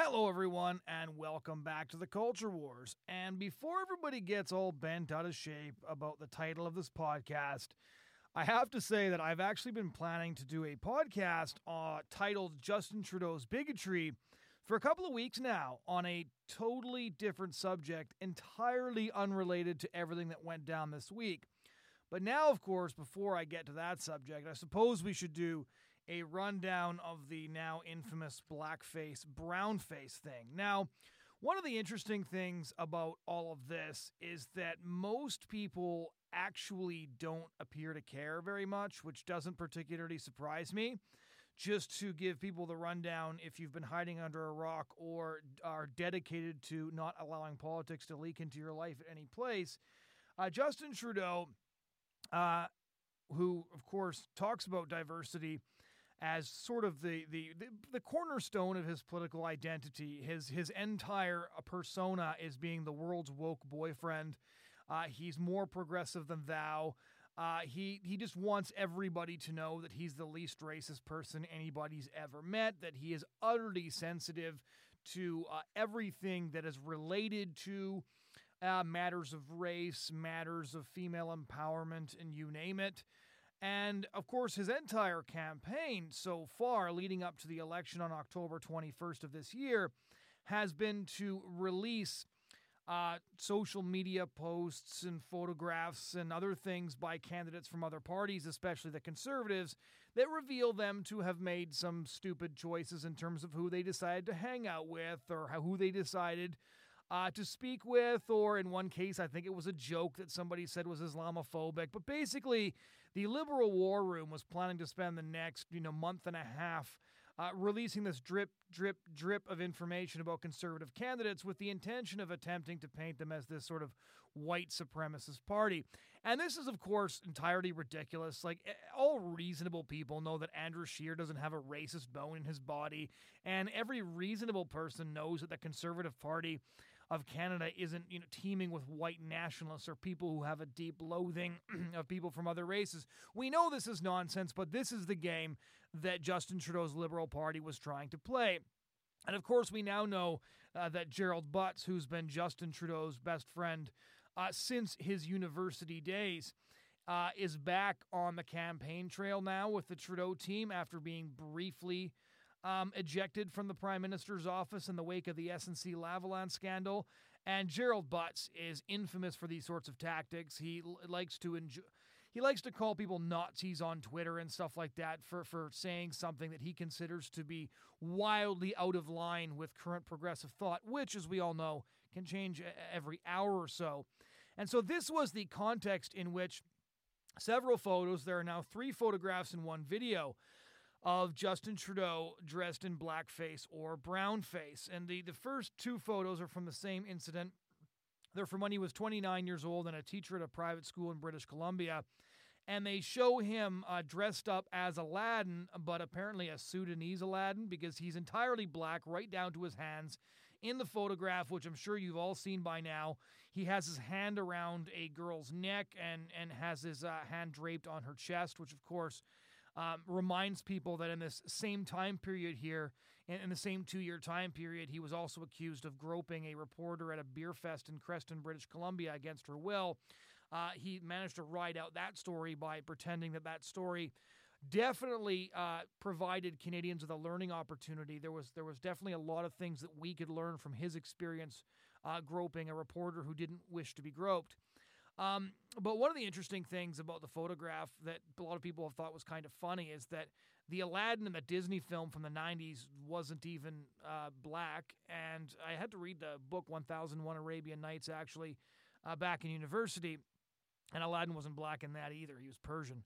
Hello, everyone, and welcome back to the Culture Wars. And before everybody gets all bent out of shape about the title of this podcast, I have to say that I've actually been planning to do a podcast uh, titled Justin Trudeau's Bigotry for a couple of weeks now on a totally different subject, entirely unrelated to everything that went down this week. But now, of course, before I get to that subject, I suppose we should do a rundown of the now infamous blackface, brownface thing. Now, one of the interesting things about all of this is that most people actually don't appear to care very much, which doesn't particularly surprise me. Just to give people the rundown, if you've been hiding under a rock or are dedicated to not allowing politics to leak into your life at any place, uh, Justin Trudeau, uh, who of course talks about diversity as sort of the, the, the the cornerstone of his political identity. His his entire persona is being the world's woke boyfriend. Uh, he's more progressive than thou. Uh, he he just wants everybody to know that he's the least racist person anybody's ever met. That he is utterly sensitive to uh, everything that is related to uh, matters of race, matters of female empowerment, and you name it. And of course, his entire campaign so far, leading up to the election on October 21st of this year, has been to release uh, social media posts and photographs and other things by candidates from other parties, especially the conservatives, that reveal them to have made some stupid choices in terms of who they decided to hang out with or who they decided uh, to speak with, or in one case, I think it was a joke that somebody said was Islamophobic. But basically, the liberal war room was planning to spend the next, you know, month and a half uh, releasing this drip, drip, drip of information about conservative candidates with the intention of attempting to paint them as this sort of white supremacist party. And this is, of course, entirely ridiculous. Like, all reasonable people know that Andrew Scheer doesn't have a racist bone in his body, and every reasonable person knows that the Conservative Party of Canada isn't, you know, teeming with white nationalists or people who have a deep loathing of people from other races. We know this is nonsense, but this is the game that Justin Trudeau's Liberal Party was trying to play. And of course, we now know uh, that Gerald Butts, who's been Justin Trudeau's best friend uh, since his university days, uh, is back on the campaign trail now with the Trudeau team after being briefly um, ejected from the prime minister's office in the wake of the SNC Lavalin scandal. And Gerald Butts is infamous for these sorts of tactics. He l- likes to enjoy. He likes to call people Nazis on Twitter and stuff like that for, for saying something that he considers to be wildly out of line with current progressive thought, which, as we all know, can change every hour or so. And so, this was the context in which several photos, there are now three photographs in one video of Justin Trudeau dressed in blackface or brownface. And the, the first two photos are from the same incident. They're from when he was 29 years old and a teacher at a private school in British Columbia. And they show him uh, dressed up as Aladdin, but apparently a Sudanese Aladdin because he's entirely black, right down to his hands. In the photograph, which I'm sure you've all seen by now, he has his hand around a girl's neck and, and has his uh, hand draped on her chest, which, of course, um, reminds people that in this same time period here, in, in the same two year time period, he was also accused of groping a reporter at a beer fest in Creston, British Columbia against her will. Uh, he managed to ride out that story by pretending that that story definitely uh, provided Canadians with a learning opportunity. There was there was definitely a lot of things that we could learn from his experience uh, groping a reporter who didn't wish to be groped. Um, but one of the interesting things about the photograph that a lot of people have thought was kind of funny is that the Aladdin in the Disney film from the 90s wasn't even uh, black. And I had to read the book 1001 Arabian Nights actually uh, back in university. And Aladdin wasn't black in that either, he was Persian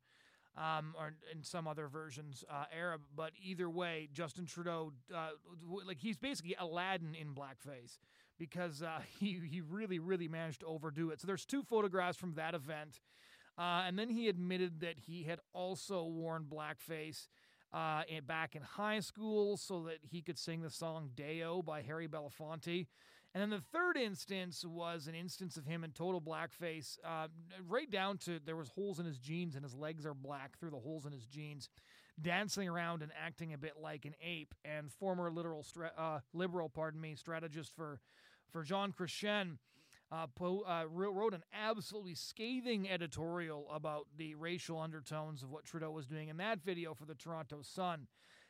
um, or in some other versions uh, Arab. But either way, Justin Trudeau, uh, like he's basically Aladdin in blackface because uh, he he really really managed to overdo it. So there's two photographs from that event, uh, and then he admitted that he had also worn blackface uh, back in high school so that he could sing the song Day-O by Harry Belafonte. And then the third instance was an instance of him in total blackface, uh, right down to there was holes in his jeans and his legs are black through the holes in his jeans. dancing around and acting a bit like an ape. And former literal stra- uh, liberal, pardon me, strategist for for Jean Chrétien. Uh, po- uh, wrote an absolutely scathing editorial about the racial undertones of what Trudeau was doing in that video for the Toronto Sun.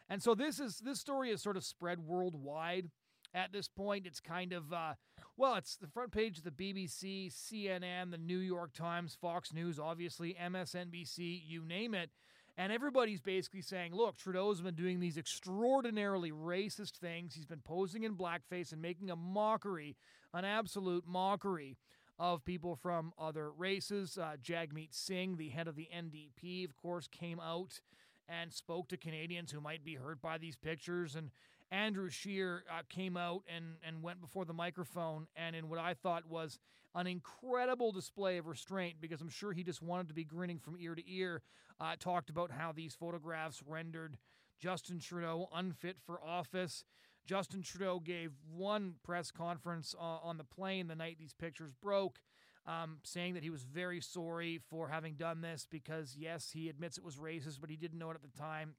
And so this is this story is sort of spread worldwide at this point. It's kind of, uh, well, it's the front page of the BBC, CNN, the New York Times, Fox News, obviously, MSNBC, you name it. And everybody's basically saying, look, Trudeau's been doing these extraordinarily racist things. He's been posing in blackface and making a mockery, an absolute mockery of people from other races. Uh, Jagmeet Singh, the head of the NDP, of course, came out and spoke to Canadians who might be hurt by these pictures and Andrew Scheer uh, came out and, and went before the microphone and in what I thought was an incredible display of restraint because I'm sure he just wanted to be grinning from ear to ear, uh, talked about how these photographs rendered Justin Trudeau unfit for office. Justin Trudeau gave one press conference uh, on the plane the night these pictures broke, um, saying that he was very sorry for having done this because, yes, he admits it was racist, but he didn't know it at the time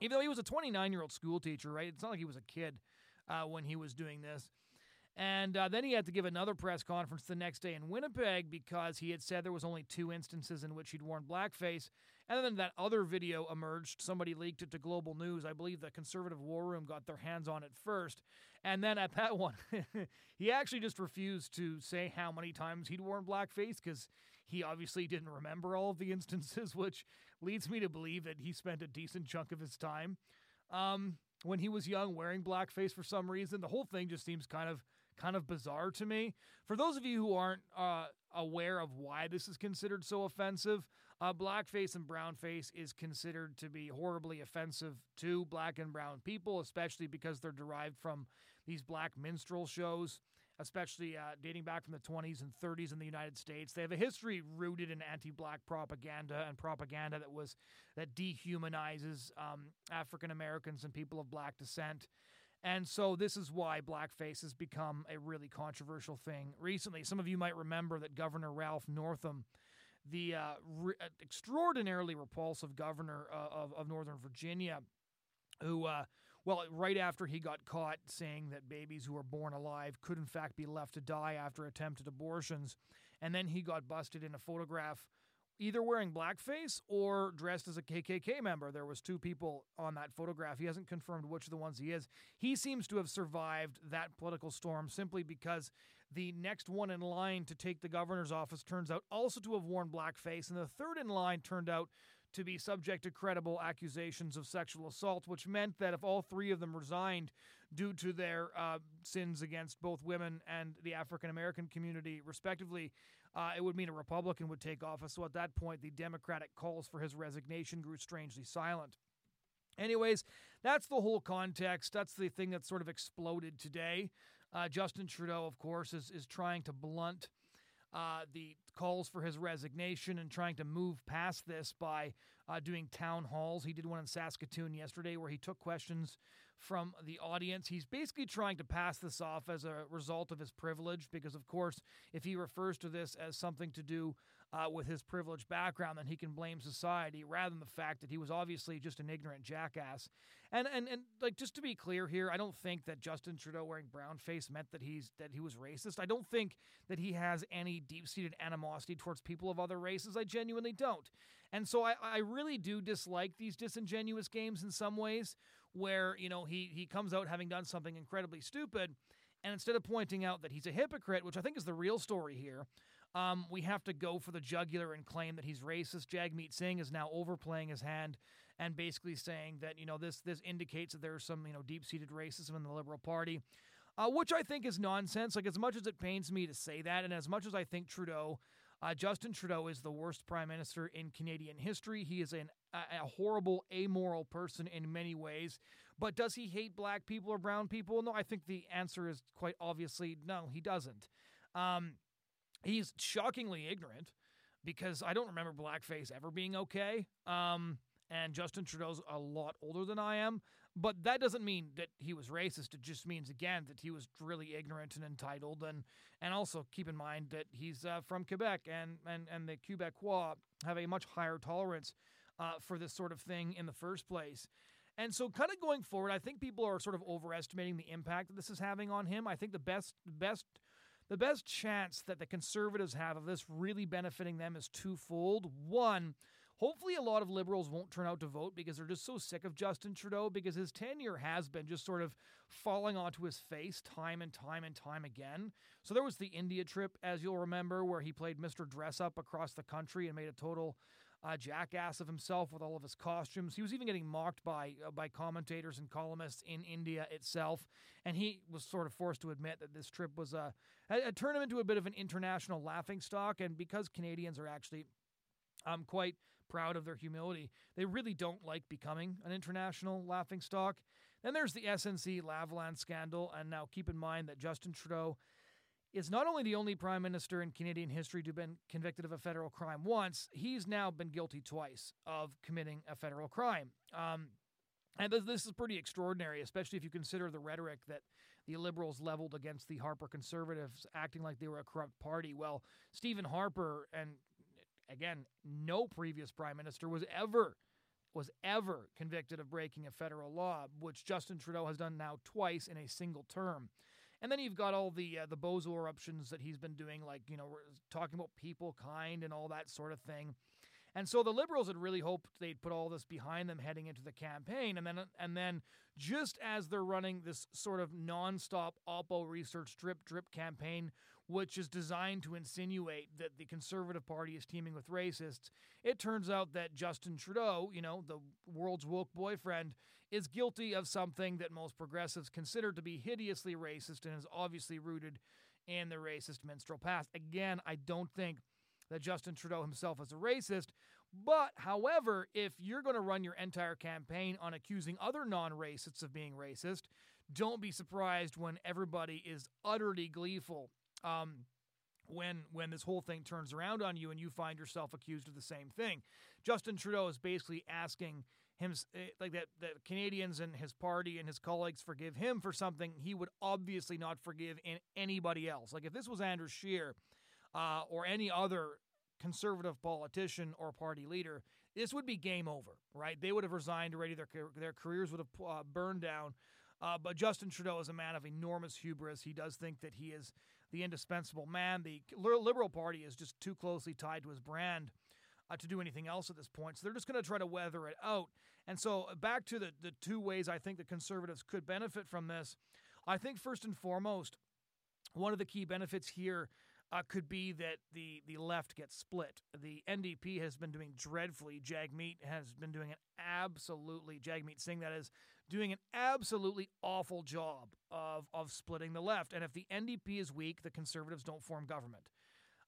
even though he was a 29 year old school teacher, right? It's not like he was a kid uh, when he was doing this. And uh, then he had to give another press conference the next day in Winnipeg because he had said there was only two instances in which he'd worn blackface. And then that other video emerged. Somebody leaked it to Global News. I believe the Conservative War Room got their hands on it first. And then at that one, he actually just refused to say how many times he'd worn blackface because he obviously didn't remember all of the instances, which leads me to believe that he spent a decent chunk of his time um, when he was young wearing blackface for some reason. The whole thing just seems kind of kind of bizarre to me. For those of you who aren't uh, aware of why this is considered so offensive, uh, blackface and brownface is considered to be horribly offensive to black and brown people, especially because they're derived from these black minstrel shows especially uh, dating back from the 20s and 30s in the United States. They have a history rooted in anti-black propaganda and propaganda that was that dehumanizes um, African Americans and people of black descent. And so this is why blackface has become a really controversial thing recently. Some of you might remember that Governor Ralph Northam, the uh, re- uh, extraordinarily repulsive governor uh, of, of Northern Virginia, who uh, well, uh, right after he got caught saying that babies who are born alive could, in fact, be left to die after attempted abortions. And then he got busted in a photograph either wearing blackface or dressed as a KKK member. There was two people on that photograph. He hasn't confirmed which of the ones he is. He seems to have survived that political storm simply because the next one in line to take the governor's office turns out also to have worn blackface and the third in line turned out to be subject to credible accusations of sexual assault, which meant that if all three of them resigned due to their uh, sins against both women and the African American community, respectively, uh, it would mean a Republican would take office. So at that point, the Democratic calls for his resignation grew strangely silent. Anyways, that's the whole context. That's the thing that sort of exploded today. Uh, Justin Trudeau, of course, is is trying to blunt uh, the calls for his resignation and trying to move past this by uh, doing town halls. He did one in Saskatoon yesterday where he took questions from the audience. He's basically trying to pass this off as a result of his privilege because, of course, if he refers to this as something to do uh, with his privileged background, then he can blame society rather than the fact that he was obviously just an ignorant jackass. And and and like just to be clear here, I don't think that Justin Trudeau wearing brown face meant that he's that he was racist. I don't think that he has any deep seated animosity towards people of other races. I genuinely don't. And so I, I really do dislike these disingenuous games in some ways where, you know, he he comes out having done something incredibly stupid. And instead of pointing out that he's a hypocrite, which I think is the real story here, um, we have to go for the jugular and claim that he's racist. Jagmeet Singh is now overplaying his hand and basically saying that you know this this indicates that there's some you know deep seated racism in the Liberal Party. Uh, which I think is nonsense. Like, as much as it pains me to say that, and as much as I think Trudeau, uh, Justin Trudeau, is the worst prime minister in Canadian history, he is an, a, horrible, amoral person in many ways. But does he hate black people or brown people? No, I think the answer is quite obviously no, he doesn't. Um, He's shockingly ignorant because I don't remember blackface ever being okay. Um, and Justin Trudeau's a lot older than I am, but that doesn't mean that he was racist. It just means again that he was really ignorant and entitled, and and also keep in mind that he's uh, from Quebec, and and and the Quebecois have a much higher tolerance uh, for this sort of thing in the first place. And so, kind of going forward, I think people are sort of overestimating the impact that this is having on him. I think the best, best, the best chance that the conservatives have of this really benefiting them is twofold. One, hopefully, a lot of liberals won't turn out to vote because they're just so sick of Justin Trudeau because his tenure has been just sort of falling onto his face time and time and time again. So there was the India trip, as you'll remember, where he played Mr. Dress Up across the country and made a total uh, jackass of himself with all of his costumes. He was even getting mocked by uh, by commentators and columnists in India itself, and he was sort of forced to admit that this trip was a had turned him into a bit of an international laughing stock. And because Canadians are actually um, quite proud of their humility, they really don't like becoming an international laughing stock. Then there's the SNC Lavalin scandal, and now keep in mind that Justin Trudeau is not only the only prime minister in Canadian history to have been convicted of a federal crime once, he's now been guilty twice of committing a federal crime. Um, and this is pretty extraordinary, especially if you consider the rhetoric that the Liberals leveled against the Harper Conservatives, acting like they were a corrupt party. Well, Stephen Harper, and again, no previous prime minister was ever was ever convicted of breaking a federal law, which Justin Trudeau has done now twice in a single term. And then you've got all the uh, the bozo eruptions that he's been doing, like you know, talking about people kind and all that sort of thing. And so the liberals had really hoped they'd put all this behind them heading into the campaign, and then and then just as they're running this sort of nonstop Oppo research drip drip campaign, which is designed to insinuate that the Conservative Party is teeming with racists, it turns out that Justin Trudeau, you know, the world's woke boyfriend, is guilty of something that most progressives consider to be hideously racist and is obviously rooted in the racist minstrel past. Again, I don't think that Justin Trudeau himself is a racist. But, however, if you're going to run your entire campaign on accusing other non racists of being racist, don't be surprised when everybody is utterly gleeful. Um, when when this whole thing turns around on you and you find yourself accused of the same thing. Justin Trudeau is basically asking him eh, like that that Canadians and his party and his colleagues forgive him for something he would obviously not forgive in anybody else. Like if this was Andrew Scheer uh, or any other conservative politician or party leader, this would be game over, right? They would have resigned already. Their their careers would have uh, burned down. Uh, but Justin Trudeau is a man of enormous hubris. He does think that he is the indispensable man. The Liberal Party is just too closely tied to his brand uh, to do anything else at this point. So they're just going to try to weather it out. And so uh, back to the, the two ways I think the conservatives could benefit from this. I think first and foremost, one of the key benefits here uh, could be that the the left gets split. The NDP has been doing dreadfully. Jagmeet has been doing an absolutely Jagmeet Singh that is doing an absolutely awful job of of splitting the left. And if the NDP is weak, the Conservatives don't form government.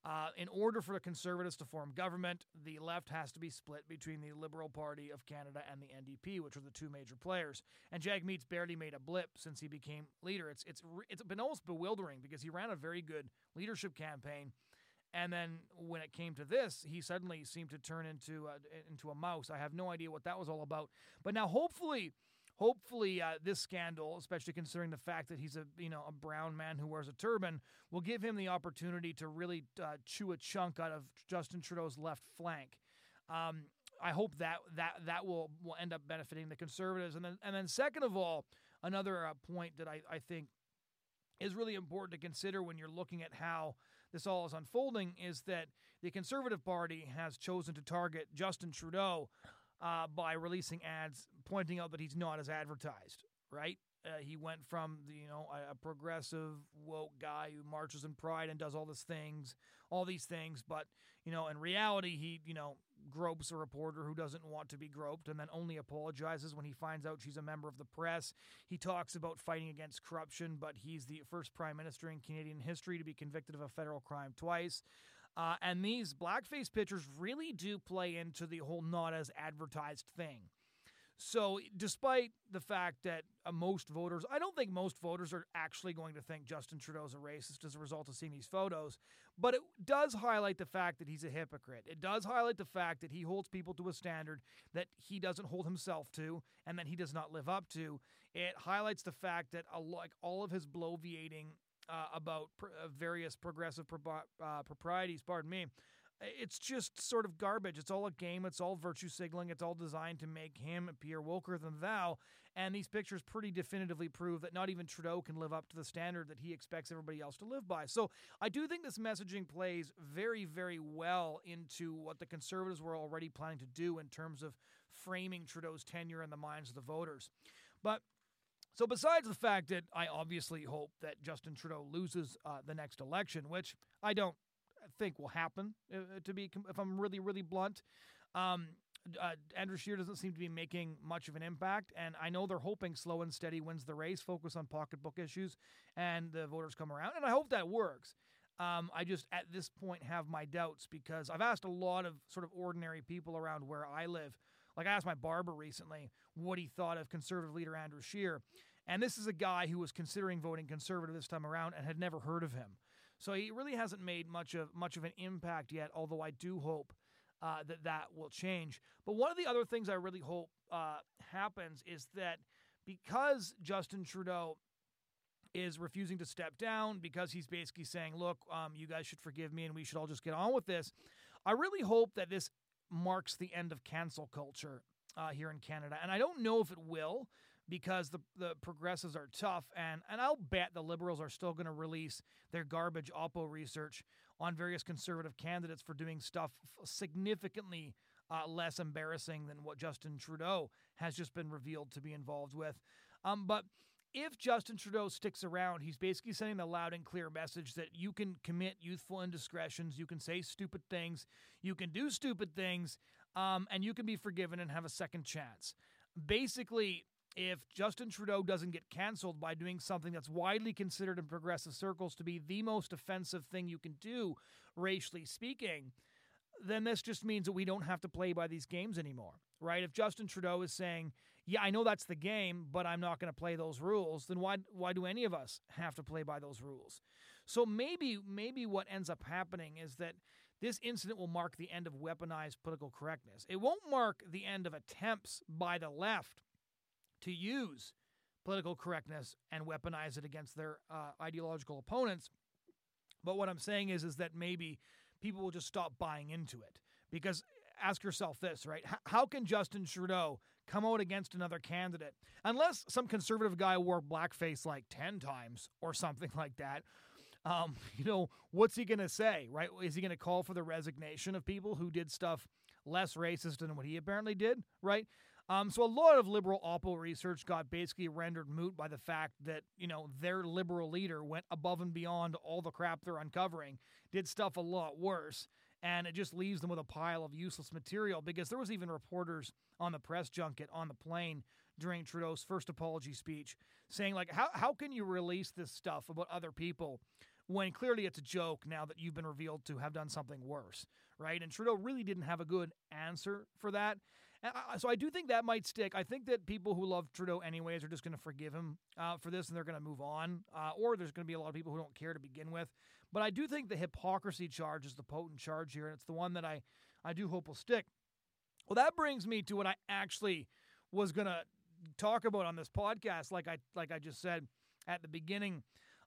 Uh, in order for the Conservatives to form government, the left has to be split between the Liberal Party of Canada and the NDP, which are the two major players. And Jagmeet's barely made a blip since he became leader. It's it's it's been almost bewildering because he ran a very good leadership campaign, and then when it came to this, he suddenly seemed to turn into a, into a mouse. I have no idea what that was all about. But now, hopefully hopefully uh, this scandal, especially considering the fact that he's a you know a brown man who wears a turban, will give him the opportunity to really uh, chew a chunk out of Justin Trudeau's left flank. Um, I hope that that that will will end up benefiting the conservatives, and then and then second of all, another uh, point that I, I think is really important to consider when you're looking at how this all is unfolding is that the Conservative Party has chosen to target Justin Trudeau uh, by releasing ads pointing out that he's not as advertised, right? Uh, he went from the, you know a, a, progressive woke guy who marches in pride and does all these things, all these things, but you know in reality he you know gropes a reporter who doesn't want to be groped and then only apologizes when he finds out she's a member of the press. He talks about fighting against corruption, but he's the first prime minister in Canadian history to be convicted of a federal crime twice. Uh, and these blackface pictures really do play into the whole not as advertised thing. So, despite the fact that uh, most voters, I don't think most voters are actually going to think Justin Trudeau's a racist as a result of seeing these photos, but it does highlight the fact that he's a hypocrite. It does highlight the fact that he holds people to a standard that he doesn't hold himself to and that he does not live up to. It highlights the fact that, uh, like all of his bloviating uh, about pr- uh, various progressive pro- uh, proprieties, pardon me, it's just sort of garbage. It's all a game. It's all virtue signaling. It's all designed to make him appear woker than thou. And these pictures pretty definitively prove that not even Trudeau can live up to the standard that he expects everybody else to live by. So I do think this messaging plays very, very well into what the Conservatives were already planning to do in terms of framing Trudeau's tenure in the minds of the voters. But so, besides the fact that I obviously hope that Justin Trudeau loses uh, the next election, which I don't think will happen, uh, to be if I'm really, really blunt, um, uh, Andrew Scheer doesn't seem to be making much of an impact. And I know they're hoping slow and steady wins the race, focus on pocketbook issues, and the voters come around. And I hope that works. Um, I just, at this point, have my doubts because I've asked a lot of sort of ordinary people around where I live. Like I asked my barber recently what he thought of conservative leader Andrew Scheer. And this is a guy who was considering voting conservative this time around and had never heard of him. So he really hasn't made much of much of an impact yet. Although I do hope uh, that that will change. But one of the other things I really hope uh, happens is that because Justin Trudeau is refusing to step down, because he's basically saying, "Look, um, you guys should forgive me, and we should all just get on with this." I really hope that this marks the end of cancel culture uh, here in Canada, and I don't know if it will because the the progressives are tough and and I'll bet the liberals are still going to release their garbage oppo research on various conservative candidates for doing stuff significantly uh, less embarrassing than what Justin Trudeau has just been revealed to be involved with. Um, but if Justin Trudeau sticks around, he's basically sending the loud and clear message that you can commit youthful indiscretions, you can say stupid things, you can do stupid things, um, and you can be forgiven and have a second chance. Basically, if Justin Trudeau doesn't get canceled by doing something that's widely considered in progressive circles to be the most offensive thing you can do, racially speaking, then this just means that we don't have to play by these games anymore, right? If Justin Trudeau is saying, "Yeah, I know that's the game, but I'm not going to play those rules," then why why do any of us have to play by those rules? So maybe maybe what ends up happening is that this incident will mark the end of weaponized political correctness. It won't mark the end of attempts by the left to use political correctness and weaponize it against their uh, ideological opponents. But what I'm saying is, is that maybe people will just stop buying into it. Because ask yourself this, right? How can Justin Trudeau come out against another candidate unless some conservative guy wore blackface like 10 times or something like that? Um, you know, what's he going to say, right? Is he going to call for the resignation of people who did stuff less racist than what he apparently did, right? Um, so a lot of liberal Oppo research got basically rendered moot by the fact that you know their liberal leader went above and beyond all the crap they're uncovering, did stuff a lot worse, and it just leaves them with a pile of useless material. Because there was even reporters on the press junket on the plane during Trudeau's first apology speech saying like, how how can you release this stuff about other people? When clearly it's a joke now that you've been revealed to have done something worse, right? And Trudeau really didn't have a good answer for that. So I do think that might stick. I think that people who love Trudeau anyways are just going to forgive him uh, for this and they're going to move on. Uh, or there's going to be a lot of people who don't care to begin with. But I do think the hypocrisy charge is the potent charge here, and it's the one that I, I do hope will stick. Well, that brings me to what I actually was going to talk about on this podcast, like I like I just said at the beginning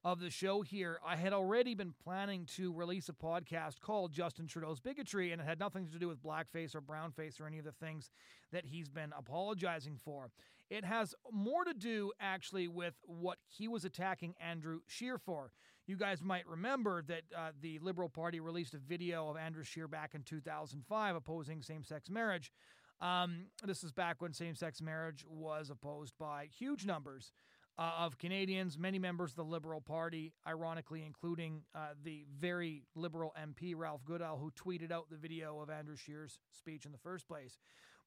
of the show here, I had already been planning to release a podcast called Justin Trudeau's Bigotry, and it had nothing to do with blackface or brownface or any of the things that he's been apologizing for. It has more to do actually with what he was attacking Andrew Scheer for. You guys might remember that uh, the Liberal Party released a video of Andrew Scheer back in 2005 opposing same sex marriage. Um, this is back when same sex marriage was opposed by huge numbers uh, of Canadians, many members of the Liberal Party, ironically, including uh, the very liberal MP Ralph Goodale, who tweeted out the video of Andrew Scheer's speech in the first place.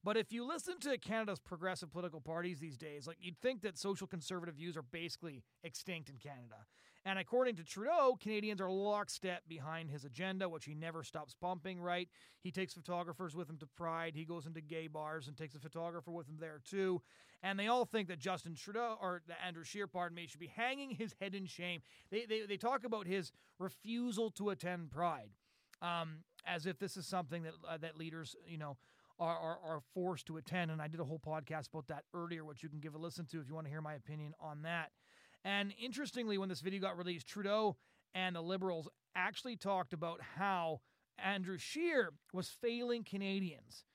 But if you listen to Canada's progressive political parties these days, like you'd think that social conservative views are basically extinct in Canada. And according to Trudeau, Canadians are lockstep behind his agenda, which he never stops pumping, right? He takes photographers with him to Pride. He goes into gay bars and takes a photographer with him there, too. And they all think that Justin Trudeau, or Andrew Scheer, pardon me, should be hanging his head in shame. They, they, they talk about his refusal to attend Pride um, as if this is something that, uh, that leaders, you know, are, are, are forced to attend. And I did a whole podcast about that earlier, which you can give a listen to if you want to hear my opinion on that. And interestingly, when this video got released, Trudeau and the Liberals actually talked about how Andrew Scheer was failing Canadians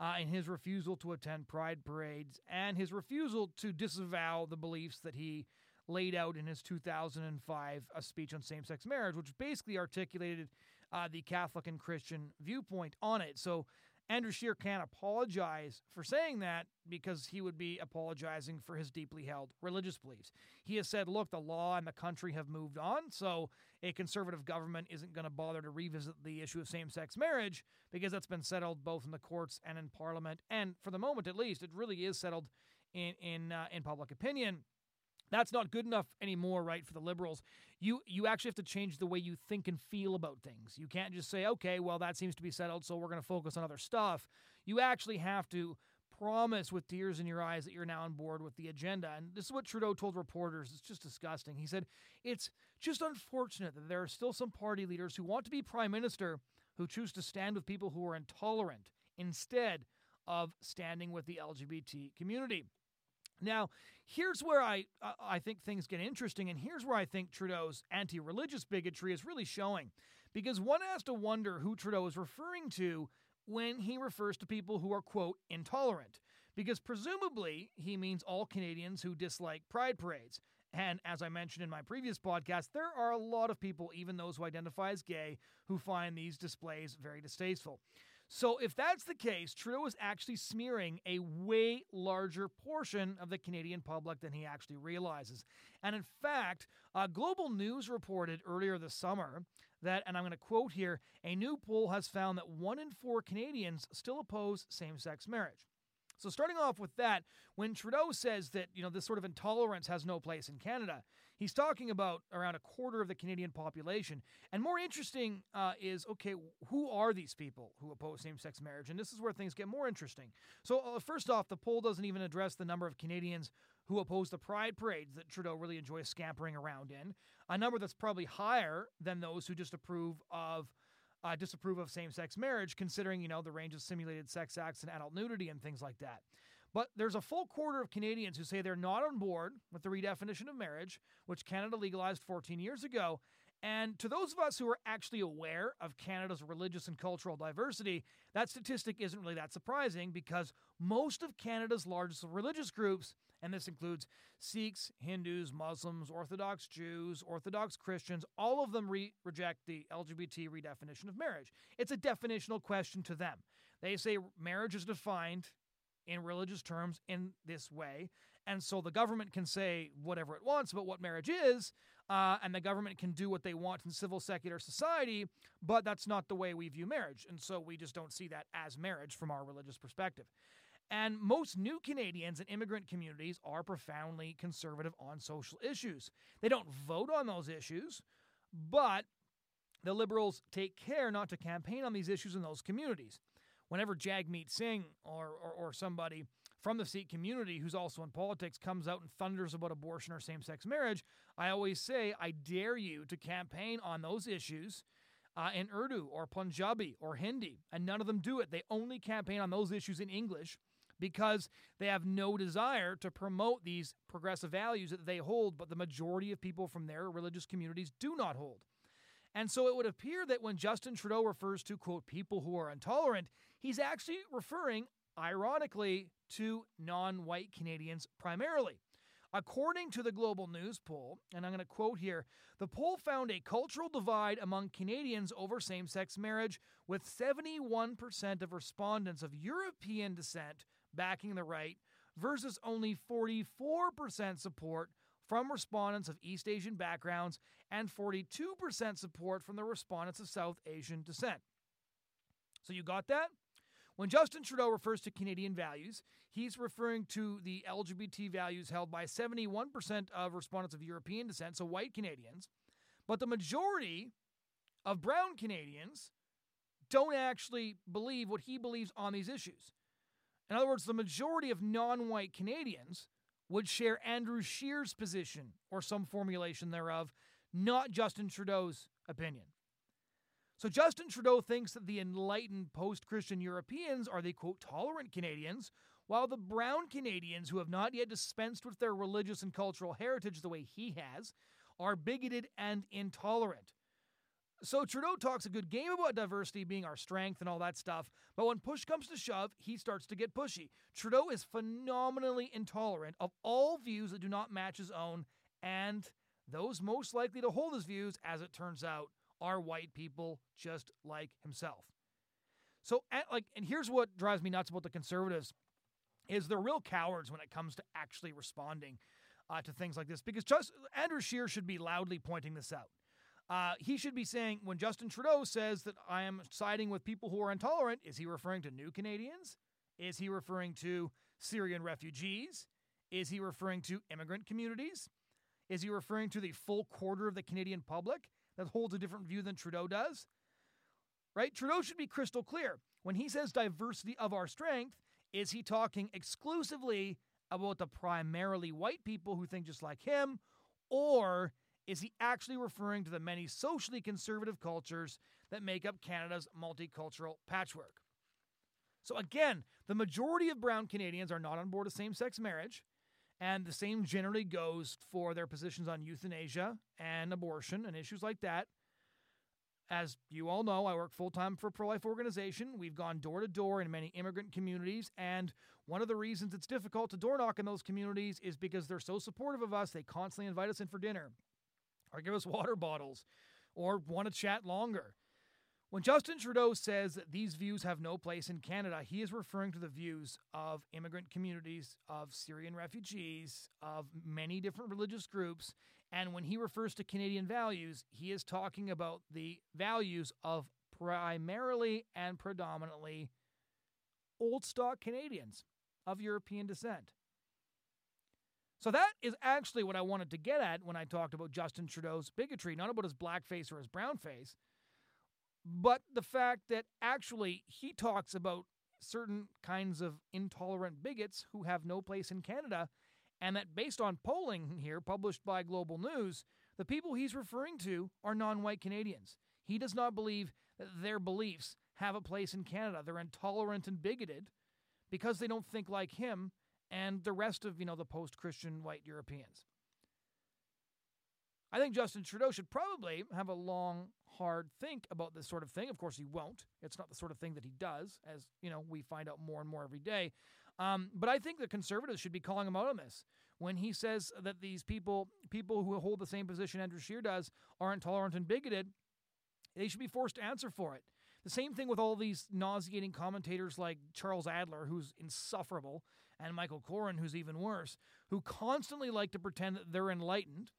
uh, in his refusal to attend pride parades and his refusal to disavow the beliefs that he laid out in his 2005 uh, speech on same sex marriage, which basically articulated uh, the Catholic and Christian viewpoint on it. So Andrew Scheer can't apologize for saying that because he would be apologizing for his deeply held religious beliefs. He has said, look, the law and the country have moved on, so a conservative government isn't going to bother to revisit the issue of same sex marriage because that's been settled both in the courts and in parliament. And for the moment, at least, it really is settled in, in, uh, in public opinion. That's not good enough anymore, right, for the liberals. You you actually have to change the way you think and feel about things. You can't just say, "Okay, well that seems to be settled, so we're going to focus on other stuff." You actually have to promise with tears in your eyes that you're now on board with the agenda. And this is what Trudeau told reporters. It's just disgusting. He said, "It's just unfortunate that there are still some party leaders who want to be prime minister who choose to stand with people who are intolerant instead of standing with the LGBT community." Now, here's where I I think things get interesting, and here's where I think Trudeau's anti-religious bigotry is really showing, because one has to wonder who Trudeau is referring to when he refers to people who are quote intolerant, because presumably he means all Canadians who dislike pride parades. And as I mentioned in my previous podcast, there are a lot of people, even those who identify as gay, who find these displays very distasteful. So, if that's the case, Trudeau is actually smearing a way larger portion of the Canadian public than he actually realizes. And in fact, uh, Global News reported earlier this summer that, and I'm going to quote here, a new poll has found that one in four Canadians still oppose same sex marriage. So starting off with that, when Trudeau says that, you know, this sort of intolerance has no place in Canada, he's talking about around a quarter of the Canadian population. And more interesting uh, is, okay, who are these people who oppose same-sex marriage? And this is where things get more interesting. So uh, first off, the poll doesn't even address the number of Canadians who oppose the pride parades that Trudeau really enjoys scampering around in, a number that's probably higher than those who just approve of uh, disapprove of same sex marriage, considering, you know, the range of simulated sex acts and adult nudity and things like that. But there's a full quarter of Canadians who say they're not on board with the redefinition of marriage, which Canada legalized 14 years ago. And to those of us who are actually aware of Canada's religious and cultural diversity, that statistic isn't really that surprising because most of Canada's largest religious groups and this includes Sikhs, Hindus, Muslims, Orthodox Jews, Orthodox Christians. All of them re- reject the LGBT redefinition of marriage. It's a definitional question to them. They say marriage is defined in religious terms in this way. And so the government can say whatever it wants about what marriage is, uh, and the government can do what they want in civil secular society, but that's not the way we view marriage. And so we just don't see that as marriage from our religious perspective. And most new Canadians and immigrant communities are profoundly conservative on social issues. They don't vote on those issues, but the Liberals take care not to campaign on these issues in those communities. Whenever Jagmeet Singh or, or, or somebody from the Sikh community who's also in politics comes out and thunders about abortion or same sex marriage, I always say, I dare you to campaign on those issues uh, in Urdu or Punjabi or Hindi. And none of them do it. They only campaign on those issues in English because they have no desire to promote these progressive values that they hold, but the majority of people from their religious communities do not hold. And so it would appear that when Justin Trudeau refers to, quote, people who are intolerant, he's actually referring, ironically, to non white Canadians primarily. According to the Global News poll, and I'm going to quote here, the poll found a cultural divide among Canadians over same sex marriage, with 71% of respondents of European descent backing the right versus only 44% support from respondents of East Asian backgrounds and 42% support from the respondents of South Asian descent. So you got that? When Justin Trudeau refers to Canadian values, he's referring to the LGBT values held by 71% of respondents of European descent, so white Canadians. But the majority of brown Canadians don't actually believe what he believes on these issues. In other words, the majority of non white Canadians would share Andrew Scheer's position or some formulation thereof, not Justin Trudeau's opinion. So Justin Trudeau thinks that the enlightened post Christian Europeans are the quote tolerant Canadians, while the brown Canadians who have not yet dispensed with their religious and cultural heritage the way he has are bigoted and intolerant. So Trudeau talks a good game about diversity being our strength and all that stuff, but when push comes to shove, he starts to get pushy. Trudeau is phenomenally intolerant of all views that do not match his own, and those most likely to hold his views, as it turns out, are white people just like himself. So, and like, and here's what drives me nuts about the conservatives is they're real cowards when it comes to actually responding uh, to things like this. Because just Andrew Scheer should be loudly pointing this out. Uh, he should be saying when Justin Trudeau says that I am siding with people who are intolerant, is he referring to new Canadians? Is he referring to Syrian refugees? Is he referring to immigrant communities? Is he referring to the full quarter of the Canadian public that holds a different view than Trudeau does? Right? Trudeau should be crystal clear. When he says diversity of our strength, is he talking exclusively about the primarily white people who think just like him? Or is he actually referring to the many socially conservative cultures that make up Canada's multicultural patchwork? So, again, the majority of brown Canadians are not on board with same sex marriage. And the same generally goes for their positions on euthanasia and abortion and issues like that. As you all know, I work full time for a pro life organization. We've gone door to door in many immigrant communities. And one of the reasons it's difficult to door knock in those communities is because they're so supportive of us. They constantly invite us in for dinner or give us water bottles or want to chat longer. When Justin Trudeau says that these views have no place in Canada, he is referring to the views of immigrant communities, of Syrian refugees, of many different religious groups. And when he refers to Canadian values, he is talking about the values of primarily and predominantly old stock Canadians of European descent. So that is actually what I wanted to get at when I talked about Justin Trudeau's bigotry, not about his blackface or his brownface but the fact that actually he talks about certain kinds of intolerant bigots who have no place in Canada, and that based on polling here published by Global News, the people he's referring to are non white Canadians. He does not believe that their beliefs have a place in Canada. They're intolerant and bigoted because they don't think like him and the rest of, you know, the post Christian white Europeans. I think Justin Trudeau should probably have a long, hard think about this sort of thing. Of course, he won't. It's not the sort of thing that he does, as you know, we find out more and more every day. Um, but I think the conservatives should be calling him out on this when he says that these people, people who hold the same position Andrew Scheer does, are intolerant and bigoted. They should be forced to answer for it. The same thing with all these nauseating commentators like Charles Adler, who's insufferable, and Michael Coren, who's even worse, who constantly like to pretend that they're enlightened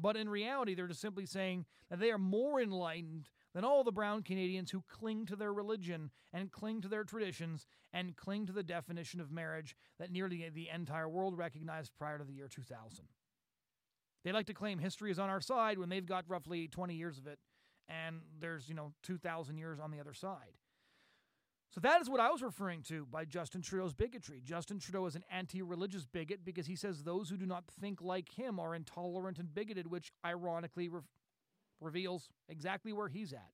but in reality, they're just simply saying that they are more enlightened than all the brown Canadians who cling to their religion and cling to their traditions and cling to the definition of marriage that nearly the entire world recognized prior to the year 2000. They like to claim history is on our side when they've got roughly 20 years of it and there's, you know, 2,000 years on the other side. So that is what I was referring to by Justin Trudeau's bigotry. Justin Trudeau is an anti religious bigot because he says those who do not think like him are intolerant and bigoted, which ironically re- reveals exactly where he's at.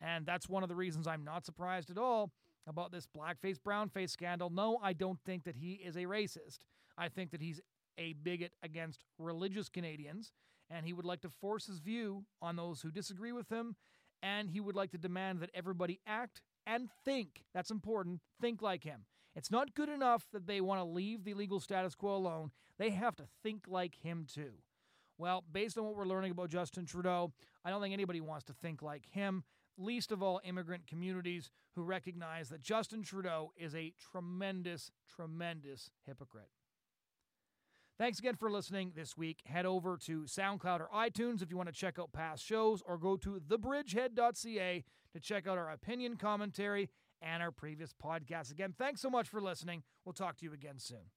And that's one of the reasons I'm not surprised at all about this blackface, brownface scandal. No, I don't think that he is a racist. I think that he's a bigot against religious Canadians, and he would like to force his view on those who disagree with him, and he would like to demand that everybody act and think. That's important. Think like him. It's not good enough that they want to leave the legal status quo alone. They have to think like him too. Well, based on what we're learning about Justin Trudeau, I don't think anybody wants to think like him, least of all immigrant communities who recognize that Justin Trudeau is a tremendous, tremendous hypocrite. Thanks again for listening this week. Head over to SoundCloud or iTunes if you want to check out past shows, or go to thebridgehead.ca to check out our opinion commentary and our previous podcasts. Again, thanks so much for listening. We'll talk to you again soon.